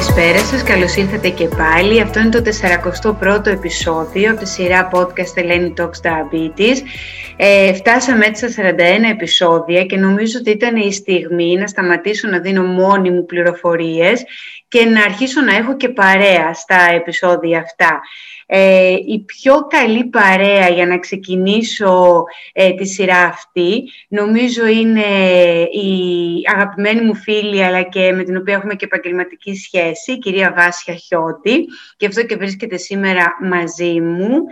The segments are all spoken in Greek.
Καλησπέρα σας, καλώς ήρθατε και πάλι. Αυτό είναι το 41ο επεισόδιο από τη σειρά podcast Ελένη Talks Diabetes. Ε, φτάσαμε έτσι στα 41 επεισόδια και νομίζω ότι ήταν η στιγμή να σταματήσω να δίνω μόνη μου πληροφορίες και να αρχίσω να έχω και παρέα στα επεισόδια αυτά. Ε, η πιο καλή παρέα για να ξεκινήσω ε, τη σειρά αυτή νομίζω είναι η αγαπημένη μου φίλη αλλά και με την οποία έχουμε και επαγγελματική σχέση, η κυρία Βάσια Χιώτη και αυτό και βρίσκεται σήμερα μαζί μου.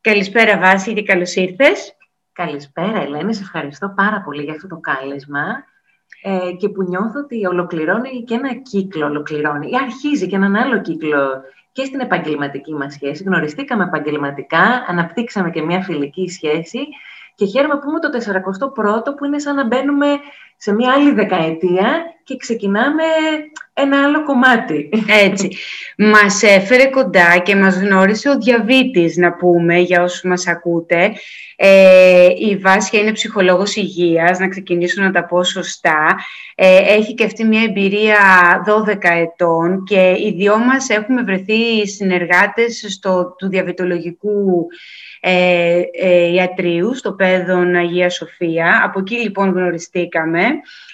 Καλησπέρα Βάσια και καλώς ήρθες. Καλησπέρα Ελένη, σε ευχαριστώ πάρα πολύ για αυτό το κάλεσμα ε, και που νιώθω ότι ολοκληρώνει και ένα κύκλο ολοκληρώνει ή αρχίζει και έναν άλλο κύκλο και στην επαγγελματική μας σχέση. Γνωριστήκαμε επαγγελματικά, αναπτύξαμε και μια φιλική σχέση και χαίρομαι που είμαι το 41ο που είναι σαν να μπαίνουμε σε μια άλλη δεκαετία και ξεκινάμε ένα άλλο κομμάτι. Έτσι. Μας έφερε κοντά και μας γνώρισε ο διαβήτης, να πούμε, για όσους μας ακούτε. Ε, η Βάσια είναι ψυχολόγος υγείας, να ξεκινήσω να τα πω σωστά. Ε, έχει και αυτή μια εμπειρία 12 ετών και οι δυο μας έχουμε βρεθεί συνεργάτες στο, του διαβητολογικού ε, ε, ιατρίου στο παιδόν Αγία Σοφία. Από εκεί λοιπόν γνωριστήκαμε.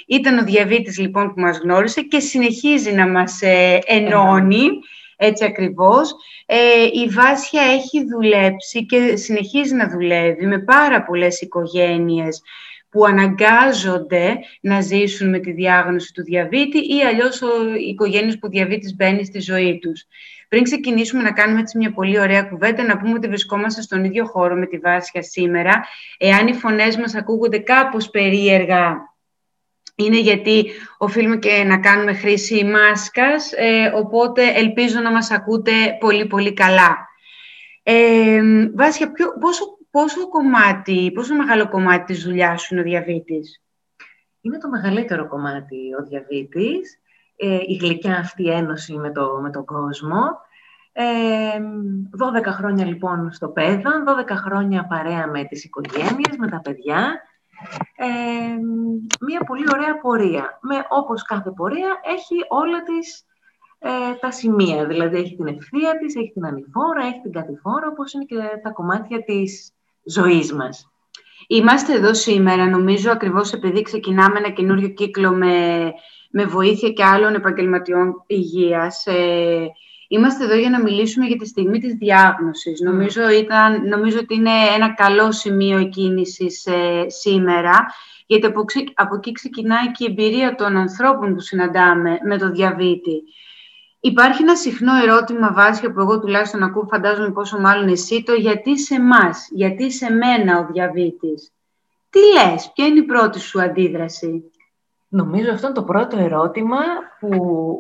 Ήταν ο διαβήτης λοιπόν που μας γνώρισε και συνεχίζει να μας ε, ενώνει, έτσι ακριβώς. Ε, η Βάσια έχει δουλέψει και συνεχίζει να δουλεύει με πάρα πολλές οικογένειες που αναγκάζονται να ζήσουν με τη διάγνωση του διαβήτη ή αλλιώς οι οικογένειες που ο διαβήτης μπαίνει στη ζωή τους. Πριν ξεκινήσουμε να κάνουμε έτσι μια πολύ ωραία κουβέντα, να πούμε ότι βρισκόμαστε στον ίδιο χώρο με τη Βάσια σήμερα. Εάν οι φωνές μας ακούγονται κάπως περίεργα, είναι γιατί οφείλουμε και να κάνουμε χρήση μάσκας, ε, οπότε ελπίζω να μας ακούτε πολύ πολύ καλά. Ε, Βάσια, ποιο, πόσο, πόσο κομμάτι, πόσο μεγάλο κομμάτι της δουλειάς σου είναι ο διαβήτης; Είναι το μεγαλύτερο κομμάτι ο διαβήτης. Ε, η γλυκιά αυτή ένωση με, το, με τον κόσμο. Ε, 12 χρόνια λοιπόν στο ΠΕΔΑ, 12 χρόνια παρέα με τις οικογένειες, με τα παιδιά. Ε, μία πολύ ωραία πορεία. Με, όπως κάθε πορεία έχει όλα τις ε, τα σημεία. Δηλαδή έχει την ευθεία της, έχει την ανηφόρα, έχει την κατηφόρα, όπως είναι και τα κομμάτια της ζωής μας. Είμαστε εδώ σήμερα, νομίζω, ακριβώς επειδή ξεκινάμε ένα καινούριο κύκλο με με βοήθεια και άλλων επαγγελματιών υγείας. Ε, είμαστε εδώ για να μιλήσουμε για τη στιγμή της διάγνωσης. Νομίζω, ήταν, νομίζω ότι είναι ένα καλό σημείο κίνησης ε, σήμερα, γιατί από, από εκεί ξεκινάει και η εμπειρία των ανθρώπων που συναντάμε με το διαβήτη. Υπάρχει ένα συχνό ερώτημα βάσια που εγώ τουλάχιστον ακούω, φαντάζομαι πόσο μάλλον εσύ, το γιατί σε εμάς, γιατί σε μένα ο διαβήτης. Τι λες, ποια είναι η πρώτη σου αντίδραση; Νομίζω αυτό είναι το πρώτο ερώτημα που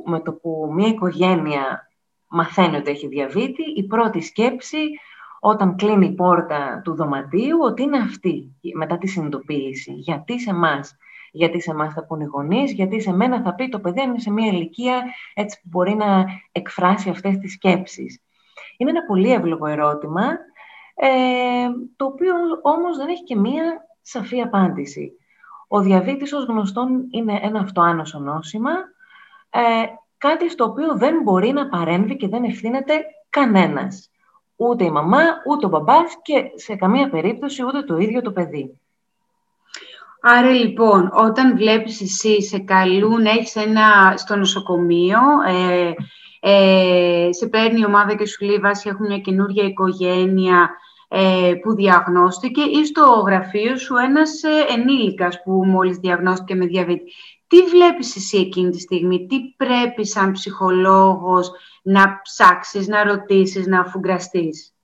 με το που μια οικογένεια μαθαίνει ότι έχει διαβήτη, η πρώτη σκέψη όταν κλείνει η πόρτα του δωματίου, ότι είναι αυτή μετά τη συνειδητοποίηση. Γιατί σε εμάς, γιατί σε εμάς θα πούνε οι γονείς, γιατί σε μένα θα πει το παιδί είναι σε μια ηλικία έτσι που μπορεί να εκφράσει αυτές τις σκέψεις. Είναι ένα πολύ εύλογο ερώτημα, ε, το οποίο όμως δεν έχει και μία σαφή απάντηση. Ο διαβήτης ως γνωστόν είναι ένα αυτοάνωσο νόσημα, ε, κάτι στο οποίο δεν μπορεί να παρέμβει και δεν ευθύνεται κανένας. Ούτε η μαμά, ούτε ο μπαμπάς και σε καμία περίπτωση ούτε το ίδιο το παιδί. Άρα λοιπόν, όταν βλέπεις εσύ, σε καλούν, έχεις ένα στο νοσοκομείο, ε, ε, σε παίρνει η ομάδα και σου λέει βάση έχουν μια καινούργια οικογένεια, ε, που διαγνώστηκε ή στο γραφείο σου ένας ε, ενήλικας που μόλις διαγνώστηκε με διαβήτη. Τι βλέπεις εσύ εκείνη τη στιγμή, τι πρέπει σαν ψυχολόγος να ψάξεις, να ρωτήσεις, να αφουγκραστείς;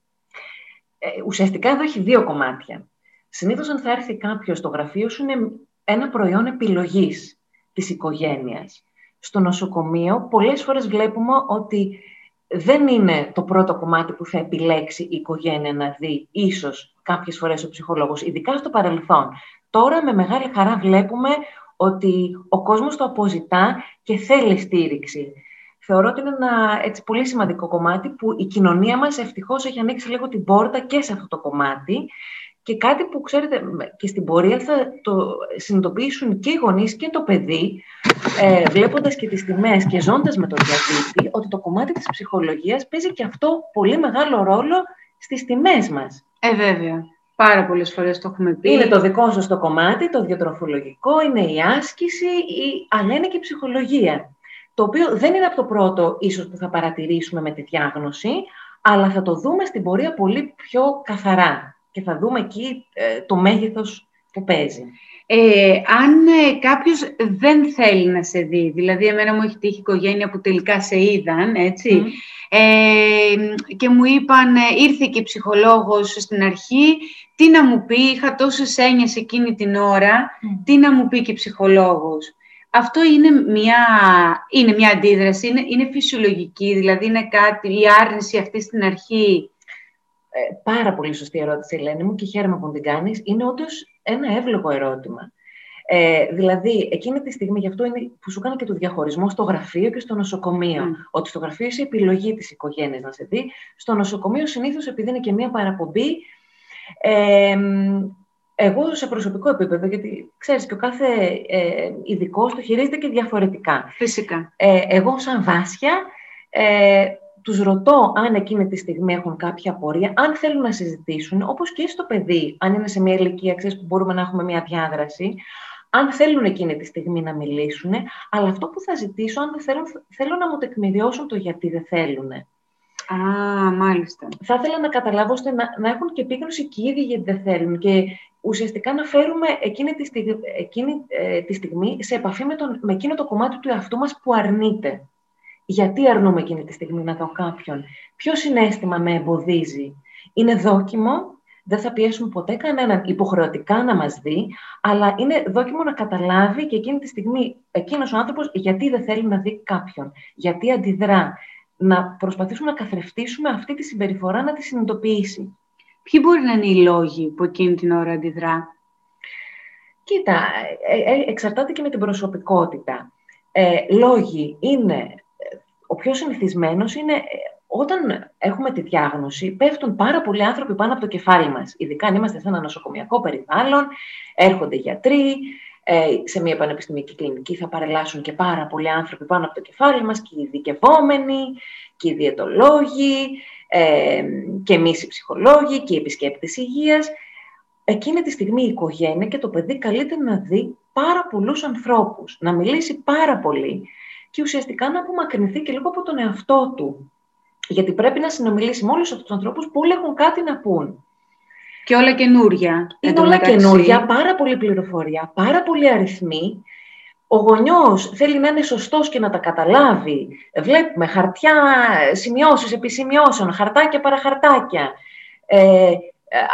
Ε, ουσιαστικά εδώ έχει δύο κομμάτια. Συνήθως αν θα έρθει κάποιος στο γραφείο σου είναι ένα προϊόν επιλογής της οικογένειας. Στο νοσοκομείο πολλές φορές βλέπουμε ότι δεν είναι το πρώτο κομμάτι που θα επιλέξει η οικογένεια να δει ίσως κάποιες φορές ο ψυχολόγος, ειδικά στο παρελθόν. Τώρα με μεγάλη χαρά βλέπουμε ότι ο κόσμος το αποζητά και θέλει στήριξη. Θεωρώ ότι είναι ένα έτσι, πολύ σημαντικό κομμάτι που η κοινωνία μας ευτυχώς έχει ανοίξει λίγο την πόρτα και σε αυτό το κομμάτι και κάτι που ξέρετε και στην πορεία θα το συνειδητοποιήσουν και οι γονείς και το παιδί, ε, βλέποντας και τις τιμές και ζώντας με το διαβήτη, ότι το κομμάτι της ψυχολογίας παίζει και αυτό πολύ μεγάλο ρόλο στις τιμές μας. Ε, βέβαια. Πάρα πολλές φορές το έχουμε πει. Είναι το δικό σου το κομμάτι, το διατροφολογικό, είναι η άσκηση, η... αλλά είναι και η ψυχολογία. Το οποίο δεν είναι από το πρώτο ίσως που θα παρατηρήσουμε με τη διάγνωση, αλλά θα το δούμε στην πορεία πολύ πιο καθαρά και θα δούμε εκεί ε, το μέγεθος που παίζει. Ε, αν ε, κάποιος δεν θέλει να σε δει, δηλαδή εμένα μου έχει τύχει οικογένεια που τελικά σε είδαν, έτσι, ε, και μου είπαν, ε, ήρθε και η ψυχολόγος στην αρχή, τι να μου πει, είχα τόσες έννοιες εκείνη την ώρα, τι να μου πει και η ψυχολόγος. Αυτό είναι μια, είναι μια αντίδραση, είναι, είναι φυσιολογική, δηλαδή είναι κάτι, η άρνηση αυτή στην αρχή. Ε, πάρα πολύ σωστή ερώτηση, Ελένη μου, και χαίρομαι που την κάνεις. Είναι όντως ένα εύλογο ερώτημα. Ε, δηλαδή, εκείνη τη στιγμή, γι' αυτό είναι που σου κάνω και το διαχωρισμό στο γραφείο και στο νοσοκομείο. Ότι στο γραφείο είσαι επιλογή της οικογένειας να σε δει. Στο νοσοκομείο, συνήθως, επειδή είναι και μία παραπομπή, ε, εγώ σε προσωπικό επίπεδο, γιατί ξέρεις και ο κάθε ε, ειδικός το χειρίζεται και διαφορετικά. Φυσικά. Ε, εγώ σαν βάσια ε, τους ρωτώ αν εκείνη τη στιγμή έχουν κάποια απορία, αν θέλουν να συζητήσουν, όπως και στο παιδί, αν είναι σε μια ηλικία ξέρεις, που μπορούμε να έχουμε μια διάδραση, αν θέλουν εκείνη τη στιγμή να μιλήσουν, αλλά αυτό που θα ζητήσω, αν δεν θέλουν, θέλω να μου τεκμηριώσουν το γιατί δεν θέλουν. Α, μάλιστα. Θα ήθελα να καταλάβω ώστε να, να έχουν και επίγνωση και οι ίδιοι γιατί δεν θέλουν και ουσιαστικά να φέρουμε εκείνη τη, στιγμή, εκείνη, ε, τη στιγμή σε επαφή με, τον, με εκείνο το κομμάτι του εαυτού μας που αρνείται. Γιατί αρνούμε εκείνη τη στιγμή να δω κάποιον; Ποιο συνέστημα με εμποδίζει; Είναι δόκιμο, δεν θα πιέσουμε ποτέ κανέναν υποχρεωτικά να μας δει, αλλά είναι δόκιμο να καταλάβει και εκείνη τη στιγμή εκείνος ο άνθρωπος γιατί δεν θέλει να δει κάποιον, γιατί αντιδρά. Να προσπαθήσουμε να καθρεφτήσουμε αυτή τη συμπεριφορά, να τη συνειδητοποιήσει. Ποιοι μπορεί να είναι οι λόγοι που εκείνη την ώρα αντιδρά; Κοίτα, ε, ε, εξαρτάται και με την προσωπικότητα. Ε, λόγοι είναι, ο πιο συνηθισμένος είναι όταν έχουμε τη διάγνωση, πέφτουν πάρα πολλοί άνθρωποι πάνω από το κεφάλι μας. Ειδικά αν είμαστε σε ένα νοσοκομιακό περιβάλλον, έρχονται γιατροί, σε μια πανεπιστημιακή κλινική θα παρελάσουν και πάρα πολλοί άνθρωποι πάνω από το κεφάλι μας, και οι ειδικευόμενοι, και οι διαιτολόγοι, ε, και εμείς οι ψυχολόγοι και οι επισκέπτες υγείας. Εκείνη τη στιγμή η οικογένεια και το παιδί καλείται να δει πάρα πολλούς ανθρώπους, να μιλήσει πάρα πολύ και ουσιαστικά να απομακρυνθεί και λίγο από τον εαυτό του. Γιατί πρέπει να συνομιλήσει με όλους αυτούς τους ανθρώπους που όλοι έχουν κάτι να πούν. Και όλα καινούρια. Είναι όλα καινούρια, πάρα πολύ πληροφορία, πάρα πολλοί αριθμοί ο γονιός θέλει να είναι σωστός και να τα καταλάβει. Βλέπουμε χαρτιά, σημειώσεις επί σημειώσεων, χαρτάκια παραχαρτάκια. Ε,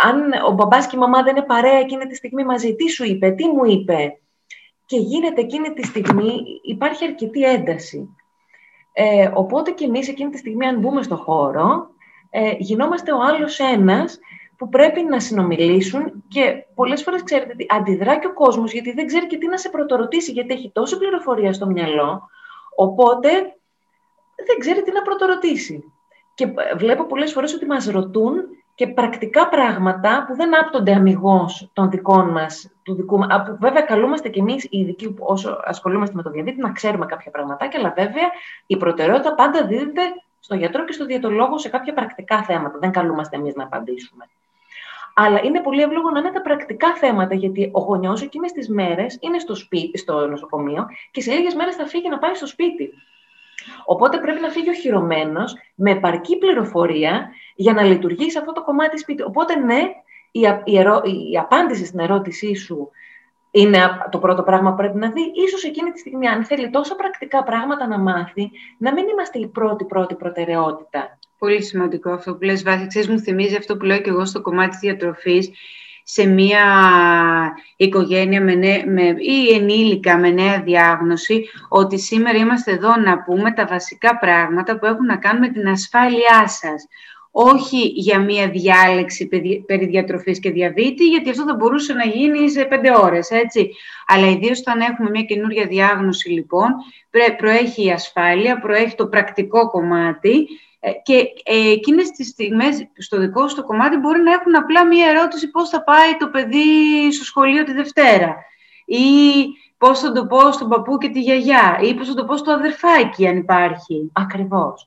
αν ο μπαμπάς και η μαμά δεν είναι παρέα εκείνη τη στιγμή μαζί, τι σου είπε, τι μου είπε; Και γίνεται εκείνη τη στιγμή, υπάρχει αρκετή ένταση. Ε, οπότε και εμείς εκείνη τη στιγμή, αν μπούμε στο χώρο, ε, γινόμαστε ο άλλος ένας που πρέπει να συνομιλήσουν και πολλές φορές, ξέρετε, αντιδρά και ο κόσμος γιατί δεν ξέρει και τι να σε πρωτορωτήσει, γιατί έχει τόση πληροφορία στο μυαλό, οπότε δεν ξέρει τι να πρωτορωτήσει. Και βλέπω πολλές φορές ότι μας ρωτούν και πρακτικά πράγματα που δεν άπτονται αμυγός των δικών μας, του δικού μας. Βέβαια, καλούμαστε κι εμείς οι ειδικοί που όσο ασχολούμαστε με το διαδίκτυο να ξέρουμε κάποια πραγματάκια, αλλά βέβαια η προτεραιότητα πάντα δίδεται στο γιατρό και στο διαιτολόγο σε κάποια πρακτικά θέματα. Δεν καλούμαστε εμείς να απαντήσουμε. Αλλά είναι πολύ εύλογο να είναι τα πρακτικά θέματα, γιατί ο γονιός εκείνες τις μέρες είναι στο, σπίτι, στο νοσοκομείο και σε λίγες μέρες θα φύγει να πάει στο σπίτι. Οπότε πρέπει να φύγει οχυρωμένο με επαρκή πληροφορία για να λειτουργήσει αυτό το κομμάτι σπίτι. Οπότε, ναι, η, η, η απάντηση στην ερώτησή σου είναι το πρώτο πράγμα που πρέπει να δει. Ίσως εκείνη τη στιγμή, αν θέλει τόσα πρακτικά πράγματα να μάθει, να μην είμαστε η πρώτη-πρώτη προτεραιότητα. Πολύ σημαντικό αυτό που λες, Βάση. Ξέρεις, μου θυμίζει αυτό που λέω και εγώ στο κομμάτι της διατροφής, σε μια οικογένεια με, με, ή ενήλικα με νέα διάγνωση, ότι σήμερα είμαστε εδώ να πούμε τα βασικά πράγματα που έχουν να κάνουν με την ασφάλειά σας όχι για μία διάλεξη περί διατροφής και διαβήτη, γιατί αυτό θα μπορούσε να γίνει σε πέντε ώρες, έτσι. Αλλά ιδίως όταν έχουμε μία καινούργια διάγνωση, λοιπόν, προέχει η ασφάλεια, προέχει το πρακτικό κομμάτι Ε, και ε, εκείνες τις στιγμές στο δικό σου το κομμάτι μπορεί να έχουν απλά μία ερώτηση πώς θα πάει το παιδί στο σχολείο τη Δευτέρα; Ή πώς θα το πω στον παππού και τη γιαγιά; Ή πώς θα το πω στο αδερφάκι αν υπάρχει; Ακριβώς.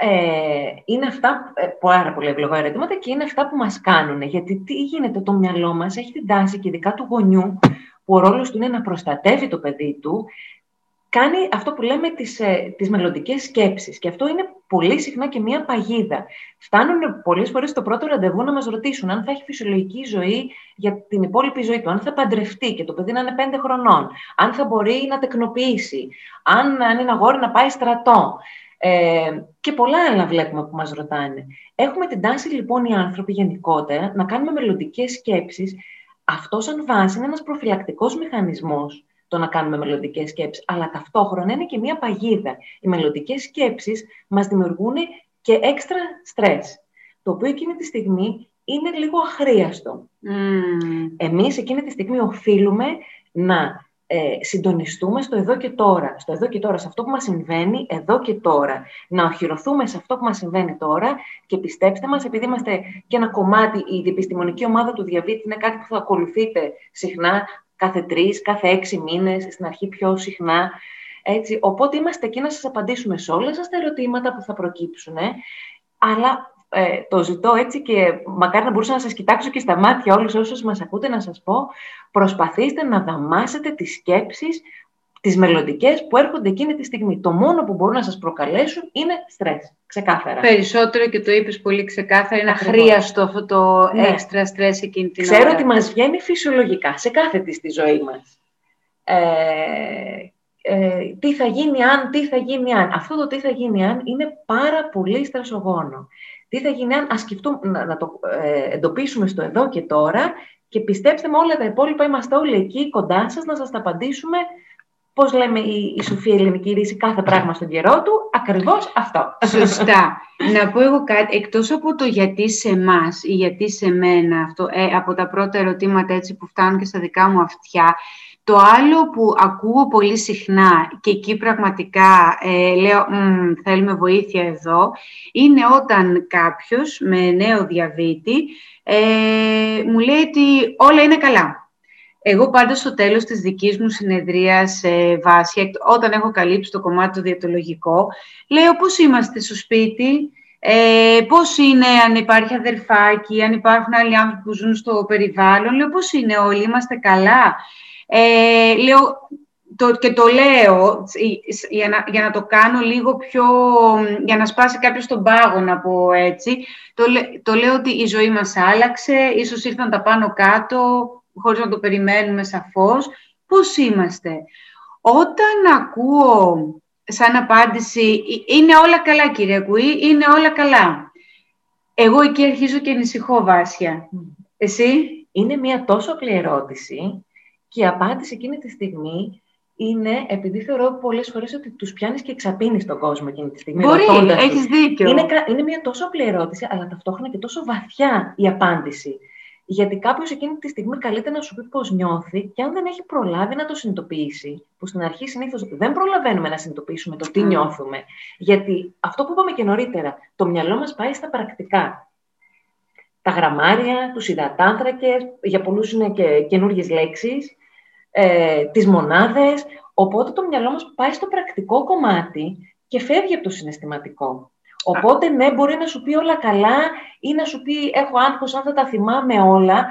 Ε, είναι αυτά ε, πάρα πολύ ευλογά ερωτήματα και είναι αυτά που μας κάνουν. Γιατί τι γίνεται, το μυαλό μας έχει την τάση και ειδικά του γονιού, που ο ρόλος του είναι να προστατεύει το παιδί του, κάνει αυτό που λέμε τις, ε, τις μελλοντικές σκέψεις. Και αυτό είναι πολύ συχνά και μία παγίδα. Φτάνουν πολλές φορές στο πρώτο ραντεβού να μας ρωτήσουν αν θα έχει φυσιολογική ζωή για την υπόλοιπη ζωή του, αν θα παντρευτεί και το παιδί να είναι πέντε χρονών, αν θα μπορεί να τεκνοποιήσει, αν, αν είναι αγόρι να πάει στρατό. Ε, και πολλά άλλα βλέπουμε που μας ρωτάνε. Έχουμε την τάση λοιπόν οι άνθρωποι γενικότερα να κάνουμε μελλοντικές σκέψεις. Αυτός σαν βάση είναι ένας προφυλακτικός μηχανισμός το να κάνουμε μελλοντικές σκέψεις, αλλά ταυτόχρονα είναι και μία παγίδα. Οι μελλοντικές σκέψεις μας δημιουργούν και έξτρα στρες, το οποίο εκείνη τη στιγμή είναι λίγο αχρίαστο. Mm. Εμείς εκείνη τη στιγμή οφείλουμε να ε, συντονιστούμε στο εδώ και τώρα. Στο εδώ και τώρα, σε αυτό που μας συμβαίνει εδώ και τώρα. Να οχυρωθούμε σε αυτό που μας συμβαίνει τώρα και πιστέψτε μας, επειδή είμαστε και ένα κομμάτι, η επιστημονική ομάδα του διαβήτη είναι κάτι που θα ακολουθείτε συχνά κάθε τρεις, κάθε έξι μήνες, στην αρχή πιο συχνά. Έτσι. Οπότε είμαστε εκεί να σας απαντήσουμε σε όλα σας τα ερωτήματα που θα προκύψουν. Ε. Αλλά ε, το ζητώ έτσι και μακάρι να μπορούσα να σας κοιτάξω και στα μάτια όλους όσους μας ακούτε να σας πω, προσπαθήστε να δαμάσετε τις σκέψεις τις μελλοντικές που έρχονται εκείνη τη στιγμή. Το μόνο που μπορούν να σας προκαλέσουν είναι στρες, ξεκάθαρα. Περισσότερο και το είπες πολύ ξεκάθαρα, είναι αχρίαστο αυτό το ναι. έξτρα στρες εκείνη την Ξέρω ότι μας βγαίνει φυσιολογικά σε κάθε τη στη ζωή μας. Ε, ε, τι θα γίνει αν, τι θα γίνει αν. Αυτό το τι θα γίνει αν είναι πάρα πολύ στρασογόνο. Τι θα γίνει αν ας σκεφτούμε, να, το ε, εντοπίσουμε στο εδώ και τώρα και πιστέψτε με όλα τα υπόλοιπα είμαστε όλοι εκεί κοντά σας να σας τα απαντήσουμε πώς λέμε η, η Σοφία Ελληνική Ρίση κάθε πράγμα στον καιρό του, ακριβώς αυτό. Σωστά. να πω εγώ κάτι, εκτός από το γιατί σε εμά ή γιατί σε μένα, αυτό, ε, από τα πρώτα ερωτήματα έτσι που φτάνουν και στα δικά μου αυτιά, το άλλο που ακούω πολύ συχνά και εκεί πραγματικά ε, λέω θέλουμε βοήθεια εδώ, είναι όταν κάποιος με νέο διαβήτη ε, μου λέει ότι όλα είναι καλά. Εγώ πάντα στο τέλος της δικής μου συνεδρίας ε, βάση, όταν έχω καλύψει το κομμάτι το διατολογικό, λέω πώς είμαστε στο σπίτι, ε, πώς είναι αν υπάρχει αδερφάκι, αν υπάρχουν άλλοι άνθρωποι που ζουν στο περιβάλλον, λέω πώς είναι όλοι, είμαστε καλά; Ε, λέω, το, και το λέω για να, για να το κάνω λίγο πιο, για να σπάσει κάποιος τον πάγο να πω έτσι, το, το λέω ότι η ζωή μας άλλαξε, ίσως ήρθαν τα πάνω κάτω, χωρίς να το περιμένουμε σαφώς, πώς είμαστε. Όταν ακούω σαν απάντηση, είναι όλα καλά κύριε Κουή, είναι όλα καλά. Εγώ εκεί αρχίζω και ανησυχώ, Βάσια. Εσύ; Είναι μια τόσο απλή ερώτηση και η απάντηση εκείνη τη στιγμή είναι, επειδή θεωρώ πολλές φορές ότι τους πιάνεις και εξαπίνει τον κόσμο εκείνη τη στιγμή. Μπορεί, έχεις δίκιο. Είναι, είναι μια τόσο απλή ερώτηση, αλλά ταυτόχρονα και τόσο βαθιά η απάντηση. Γιατί κάποιος εκείνη τη στιγμή καλείται να σου πει πώς νιώθει και αν δεν έχει προλάβει να το συνειδητοποιήσει, που στην αρχή συνήθως δεν προλαβαίνουμε να συνειδητοποιήσουμε το τι νιώθουμε. Γιατί αυτό που είπαμε και νωρίτερα, το μυαλό μας πάει στα πρακτικά. Τα γραμμάρια, τους υδατάνθρακες, για πολλούς είναι και καινούργιες λέξεις, ε, τις μονάδες. Οπότε το μυαλό μας πάει στο πρακτικό κομμάτι και φεύγει από το συναισθηματικό. Οπότε, ναι, μπορεί να σου πει όλα καλά ή να σου πει έχω άγχος αν θα τα θυμάμαι όλα,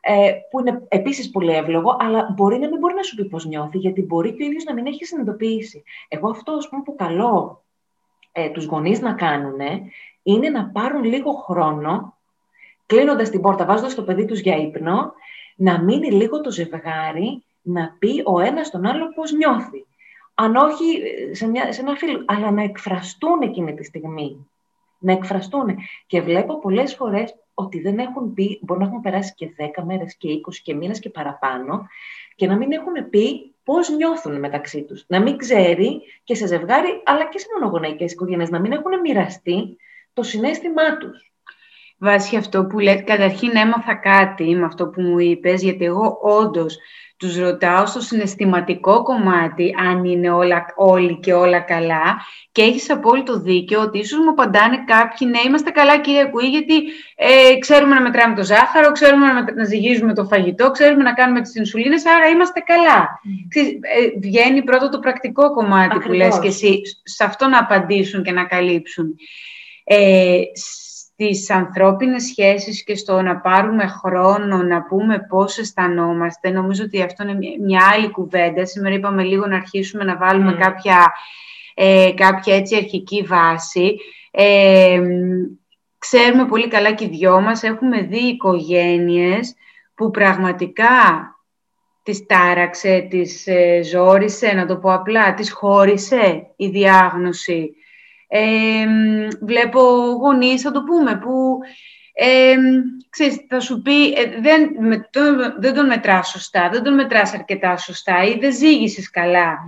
ε, που είναι επίσης πολύ εύλογο, αλλά μπορεί να μην μπορεί να σου πει πώς νιώθει, γιατί μπορεί και ο ίδιος να μην έχει συνειδητοποιήσει. Εγώ αυτό, ας πούμε, που καλό ε, τους γονείς να κάνουν, είναι να πάρουν λίγο χρόνο, κλείνοντας την πόρτα, βάζοντας το παιδί τους για ύπνο, να μείνει λίγο το ζευγάρι, να πει ο ένας τον άλλο πώς νιώθει αν όχι σε, μια, σε ένα φίλο, αλλά να εκφραστούν εκείνη τη στιγμή. Να εκφραστούν. Και βλέπω πολλές φορές ότι δεν έχουν πει, μπορεί να έχουν περάσει και 10 μέρες και 20 και μήνες και παραπάνω και να μην έχουν πει πώς νιώθουν μεταξύ τους. Να μην ξέρει και σε ζευγάρι, αλλά και σε μονογονεϊκές οικογένειες, να μην έχουν μοιραστεί το συνέστημά τους. Βάσει αυτό που λέτε, καταρχήν έμαθα κάτι με αυτό που μου είπες, γιατί εγώ όντως τους ρωτάω στο συναισθηματικό κομμάτι αν είναι όλα, όλοι και όλα καλά και έχεις απόλυτο δίκιο ότι ίσως μου απαντάνε κάποιοι ναι είμαστε καλά κύριε Κουή γιατί ε, ξέρουμε να μετράμε το ζάχαρο, ξέρουμε να, να ζυγίζουμε το φαγητό, ξέρουμε να κάνουμε τις ινσουλίνες άρα είμαστε καλά. Mm. Ε, βγαίνει πρώτο το πρακτικό κομμάτι που λες και εσύ σε αυτό να απαντήσουν και να καλύψουν. Ε, στις ανθρώπινες σχέσεις και στο να πάρουμε χρόνο να πούμε πώς αισθανόμαστε. Νομίζω ότι αυτό είναι μια άλλη κουβέντα. Σήμερα είπαμε λίγο να αρχίσουμε να βάλουμε mm. κάποια, ε, κάποια έτσι αρχική βάση. Ε, ξέρουμε πολύ καλά και οι δυο μας, έχουμε δει οικογένειες που πραγματικά τις τάραξε, τις ε, ζόρισε, να το πω απλά, τις χώρισε η διάγνωση ε, βλέπω γονείς, θα το πούμε, που ε, ξέρεις, θα σου πει ε, δεν, με, δεν τον μετράς σωστά, δεν τον μετράς αρκετά σωστά ή δεν ζήγησες καλά.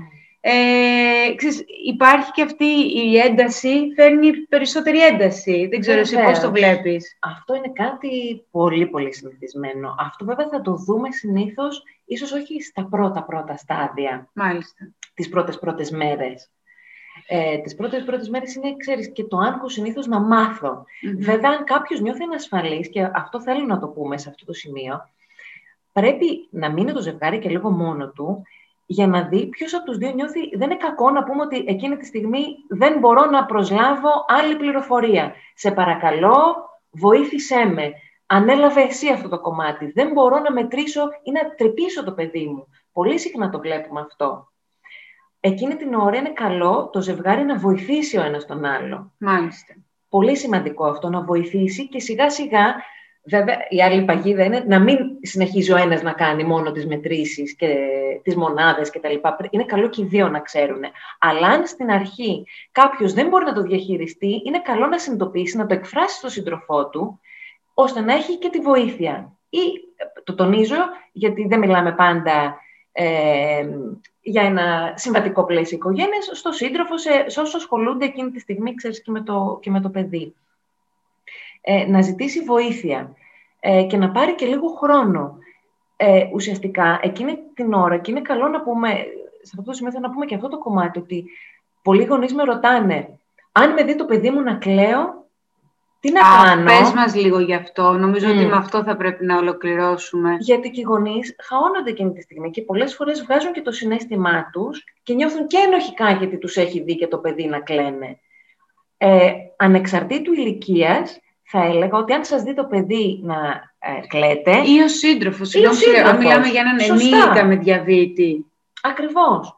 Ε, ξέρεις, υπάρχει και αυτή η ένταση, φέρνει περισσότερη ένταση. Δεν ξέρω εσύ πώς το βλέπεις. Αυτό είναι κάτι πολύ πολύ συνηθισμένο. Αυτό βέβαια θα το δούμε συνήθως, ίσως όχι στα πρώτα πρώτα στάδια. Μάλιστα. Τις πρώτες πρώτες μέρες ε, τις πρώτες πρώτες μέρες είναι, ξέρεις, και το άγχος συνήθως να μαθω Βέβαια, αν κάποιος νιώθει ανασφαλής, και αυτό θέλω να το πούμε σε αυτό το σημείο, πρέπει να μείνει το ζευγάρι και λίγο μόνο του, για να δει ποιος από τους δύο νιώθει. Δεν είναι κακό να πούμε ότι εκείνη τη στιγμή δεν μπορώ να προσλάβω άλλη πληροφορία. Σε παρακαλώ, βοήθησέ με. Ανέλαβε εσύ αυτό το κομμάτι. Δεν μπορώ να μετρήσω ή να τρυπήσω το παιδί μου. Πολύ συχνά το βλέπουμε αυτό εκείνη την ώρα είναι καλό το ζευγάρι να βοηθήσει ο ένας τον άλλο. Μάλιστα. Πολύ σημαντικό αυτό, να βοηθήσει και σιγά σιγά, βέβαια η άλλη παγίδα είναι να μην συνεχίζει ο ένας να κάνει μόνο τις μετρήσεις και τις μονάδες κτλ. Είναι καλό και οι δύο να ξέρουν. Αλλά αν στην αρχή κάποιος δεν μπορεί να το διαχειριστεί, είναι καλό να συνειδητοποιήσει, να το εκφράσει στον σύντροφό του, ώστε να έχει και τη βοήθεια. Ή, το τονίζω, γιατί δεν μιλάμε πάντα ε, για ένα συμβατικό πλαίσιο οικογένειας, στο σύντροφο, σε, σε όσους ασχολούνται εκείνη τη στιγμή, ξέρεις, και με το, και με το παιδί. Ε, να ζητήσει βοήθεια ε, και να πάρει και λίγο χρόνο. Ε, ουσιαστικά, εκείνη την ώρα, και είναι καλό να πούμε, σε αυτό το σημείο να πούμε και αυτό το κομμάτι, ότι πολλοί γονείς με ρωτάνε, αν με δει το παιδί μου να κλαίω, τι να Α, κάνω; Πες μας λίγο γι' αυτό. Νομίζω ότι με αυτό θα πρέπει να ολοκληρώσουμε. Γιατί και οι γονείς χαώνονται εκείνη τη στιγμή και πολλές φορές βγάζουν και το συνέστημά τους και νιώθουν και ενοχικά γιατί τους έχει δει και το παιδί να κλαίνε. Ε, ανεξαρτήτου ηλικίας, θα έλεγα ότι αν σας δει το παιδί να ε, κλαίτε... Ή ο σύντροφος. Συγγνώμη, αν μιλάμε για έναν ενήλικα με διαβήτη. Ακριβώς.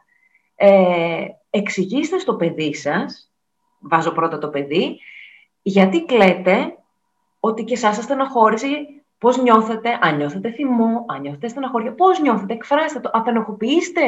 Ε, εξηγήστε στο παιδί σας, βάζω πρώτα το παιδί, γιατί κλαίτε ότι και εσάς σας στεναχώρησε, πώς νιώθετε, αν νιώθετε θυμό, αν νιώθετε στεναχώρια, πώς νιώθετε, εκφράστε το, απενοχοποιήστε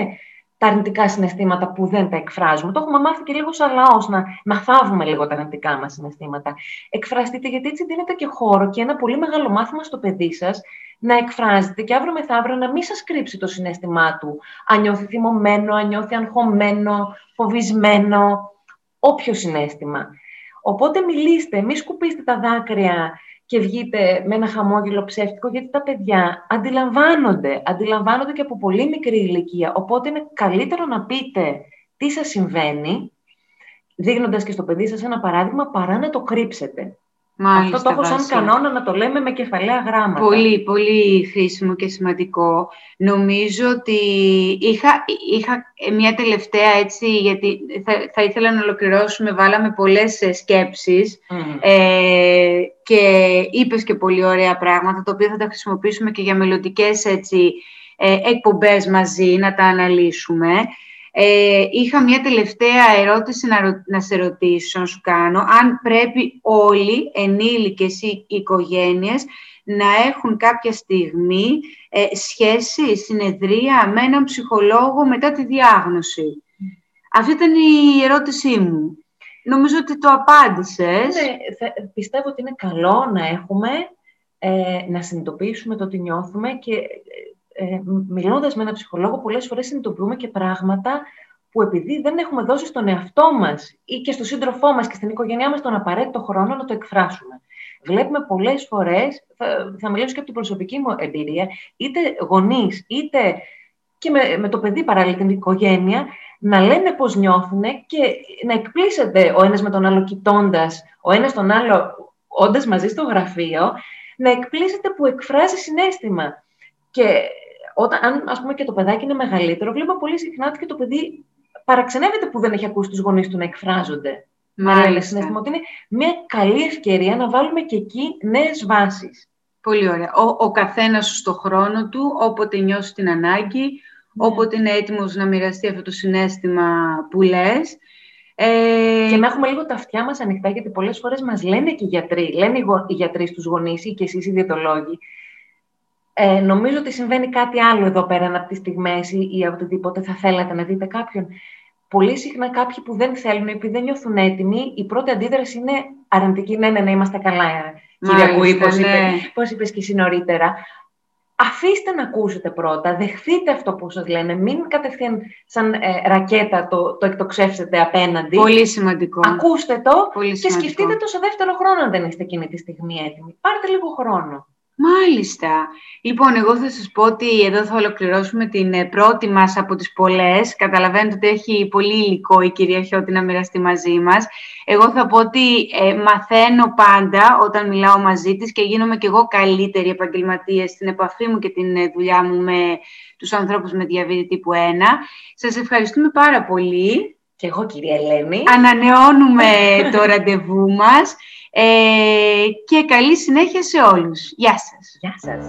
τα αρνητικά συναισθήματα που δεν τα εκφράζουμε. Το έχουμε μάθει και λίγο σαν λαός, να, να θάβουμε λίγο τα αρνητικά μας συναισθήματα. Εκφραστείτε, γιατί έτσι δίνετε και χώρο και ένα πολύ μεγάλο μάθημα στο παιδί σας να εκφράζετε και αύριο μεθαύριο να μην σας κρύψει το συναίσθημά του. Αν νιώθει θυμωμένο, αν νιώθει αγχωμένο, φοβισμένο, όποιο συνέστημα. Οπότε μιλήστε, μη σκουπίστε τα δάκρυα και βγείτε με ένα χαμόγελο ψεύτικο, γιατί τα παιδιά αντιλαμβάνονται, αντιλαμβάνονται και από πολύ μικρή ηλικία. Οπότε είναι καλύτερο να πείτε τι σας συμβαίνει, δείχνοντας και στο παιδί σας ένα παράδειγμα, παρά να το κρύψετε. Μάλιστα, Αυτό το έχω σαν κανόνα να το λέμε με κεφαλαία γράμματα. Πολύ, πολύ χρήσιμο και σημαντικό. Νομίζω ότι είχα, είχα μια τελευταία έτσι, γιατί θα, θα ήθελα να ολοκληρώσουμε, βάλαμε πολλές ε, σκέψεις ε, και είπες και πολύ ωραία πράγματα, τα οποία θα τα χρησιμοποιήσουμε και για μελλοντικές έτσι, ε, εκπομπές μαζί, να τα αναλύσουμε. Ε, είχα μια τελευταία ερώτηση να, να σε ρωτήσω, να σου κάνω, αν πρέπει όλοι, ενήλικες ή οικογένειες, να έχουν κάποια στιγμή ε, σχέση, συνεδρία με έναν ψυχολόγο μετά τη διάγνωση. Αυτή ήταν η ερώτησή μου. Νομίζω ότι το απάντησες. Ναι, πιστεύω ότι είναι καλό να έχουμε, ε, να συνειδητοποιήσουμε το ότι νιώθουμε και ε, μιλώντας με έναν ψυχολόγο, πολλές φορές συνειδητοποιούμε και πράγματα που επειδή δεν έχουμε δώσει στον εαυτό μας ή και στον σύντροφό μας και στην οικογένειά μας τον απαραίτητο χρόνο να το εκφράσουμε. βλέπουμε πολλές φορές, θα, θα μιλήσω και από την προσωπική μου εμπειρία, είτε γονείς, είτε και με, με το παιδί παράλληλα την οικογένεια, να λένε πώς νιώθουν και να εκπλήσεται ο ένας με τον άλλο κοιτώντας, ο ένας τον άλλο όντας μαζί στο γραφείο, να εκπλήσεται που εκφράζει συνέστημα. Και όταν, αν ας πούμε και το παιδάκι είναι μεγαλύτερο, βλέπω πολύ συχνά ότι και το παιδί παραξενεύεται που δεν έχει ακούσει τους γονείς του να εκφράζονται. Μάλιστα. συνέστημα ότι είναι μια καλή ευκαιρία να βάλουμε και εκεί νέες βάσεις. Πολύ ωραία. Ο, ο καθένας στο χρόνο του, όποτε νιώσει την ανάγκη, ναι. όποτε είναι έτοιμος να μοιραστεί αυτό το συνέστημα που λες. Ε... Και να έχουμε λίγο τα αυτιά μας ανοιχτά, γιατί πολλές φορές μας λένε και οι γιατροί, λένε οι γιατροί στους γονείς ή και εσείς οι διαιτολόγοι, ε, νομίζω ότι συμβαίνει κάτι άλλο εδώ πέρα από τις στιγμές ή, ή από οτιδήποτε θα θέλατε να δείτε κάποιον. Πολύ συχνά κάποιοι που δεν θέλουν, επειδή δεν νιώθουν έτοιμοι, η πρώτη αντίδραση είναι αρνητική. Ναι, ναι, ναι, είμαστε καλά, κυρία Κούη, πώς, ναι. είπες, πώς είπες και εσύ νωρίτερα. Αφήστε να ακούσετε πρώτα, δεχθείτε αυτό που σας λένε, μην κατευθείαν σαν ε, ρακέτα το, το εκτοξεύσετε απέναντι. Πολύ σημαντικό. Ακούστε το και σκεφτείτε το σε δεύτερο χρόνο αν δεν είστε εκείνη τη στιγμή έτοιμοι. Πάρτε λίγο χρόνο. Μάλιστα. Λοιπόν, εγώ θα σας πω ότι εδώ θα ολοκληρώσουμε την ε, πρώτη μας από τις πολλές. Καταλαβαίνετε ότι έχει πολύ υλικό η κυρία Χιώτη να μοιραστεί μαζί μας. Εγώ θα πω ότι ε, μαθαίνω πάντα όταν μιλάω μαζί της και γίνομαι κι εγώ καλύτερη επαγγελματία στην επαφή μου και την ε, δουλειά μου με τους ανθρώπους με διαβίτη τύπου 1. Σας ευχαριστούμε πάρα πολύ. Και εγώ, κυρία Ελένη. Ανανεώνουμε το ραντεβού μας. Ε, και καλή συνέχεια σε όλους. Γεια σας. Γεια σας.